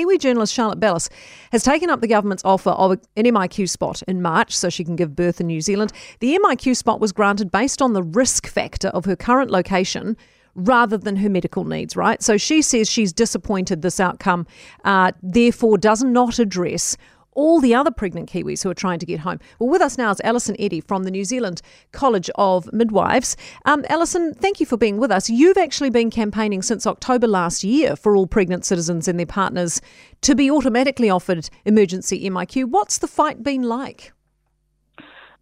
Kiwi journalist Charlotte Bellis has taken up the government's offer of an MIQ spot in March so she can give birth in New Zealand. The MIQ spot was granted based on the risk factor of her current location rather than her medical needs, right? So she says she's disappointed this outcome, uh, therefore, does not address all the other pregnant Kiwis who are trying to get home. Well, with us now is Alison Eddy from the New Zealand College of Midwives. Um, Alison, thank you for being with us. You've actually been campaigning since October last year for all pregnant citizens and their partners to be automatically offered emergency MIQ. What's the fight been like?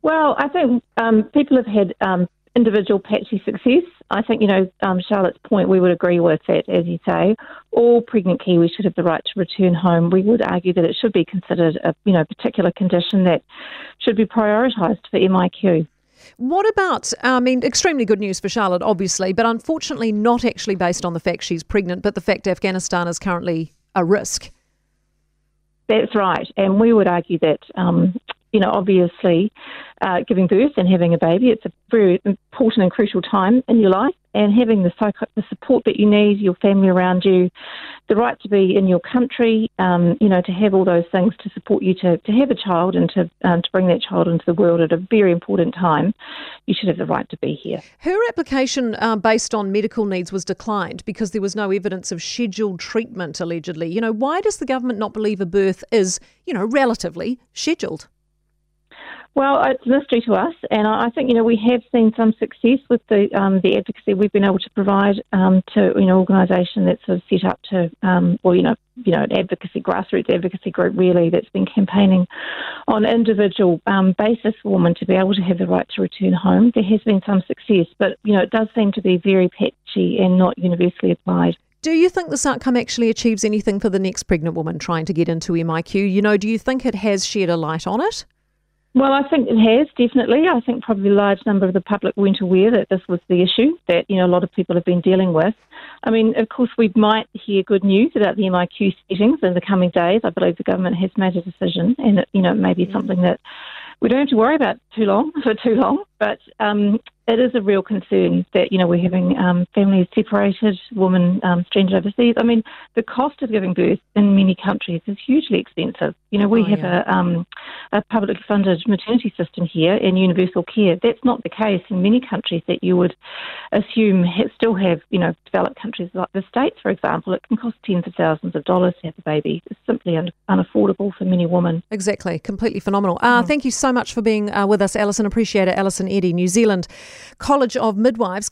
Well, I think um, people have had um, individual patchy success. I think, you know, um, Charlotte's point, we would agree with that, as you say. All pregnant Kiwis should have the right to return home. We would argue that it should be considered a, you know, particular condition that should be prioritised for MIQ. What about, I mean, extremely good news for Charlotte, obviously, but unfortunately not actually based on the fact she's pregnant, but the fact Afghanistan is currently a risk. That's right. And we would argue that um, you know, obviously, uh, giving birth and having a baby, it's a very important and crucial time in your life. And having the, the support that you need, your family around you, the right to be in your country, um, you know, to have all those things to support you to, to have a child and to, um, to bring that child into the world at a very important time, you should have the right to be here. Her application uh, based on medical needs was declined because there was no evidence of scheduled treatment, allegedly. You know, why does the government not believe a birth is, you know, relatively scheduled? Well, it's a mystery to us, and I think you know we have seen some success with the um, the advocacy we've been able to provide um, to you know organisation that's sort of set up to um, well you know you know an advocacy grassroots advocacy group really that's been campaigning on individual um, basis for women to be able to have the right to return home. There has been some success, but you know it does seem to be very patchy and not universally applied. Do you think this outcome actually achieves anything for the next pregnant woman trying to get into MIQ? You know, do you think it has shed a light on it? Well, I think it has definitely. I think probably a large number of the public weren't aware that this was the issue that you know a lot of people have been dealing with. I mean, of course, we might hear good news about the MIQ settings in the coming days. I believe the government has made a decision, and it, you know it may be something that we don't have to worry about too long for too long. But um, it is a real concern that you know we're having um, families separated, women um, stranded overseas. I mean, the cost of giving birth in many countries is hugely expensive. You know, we oh, have yeah. a, um, a publicly funded maternity system here and universal care. That's not the case in many countries that you would assume still have. You know, developed countries like the states, for example, it can cost tens of thousands of dollars to have a baby. It's simply un- unaffordable for many women. Exactly, completely phenomenal. Uh, mm. Thank you so much for being uh, with us, Alison. Appreciate it, Alison Eddy, New Zealand. College of Midwives.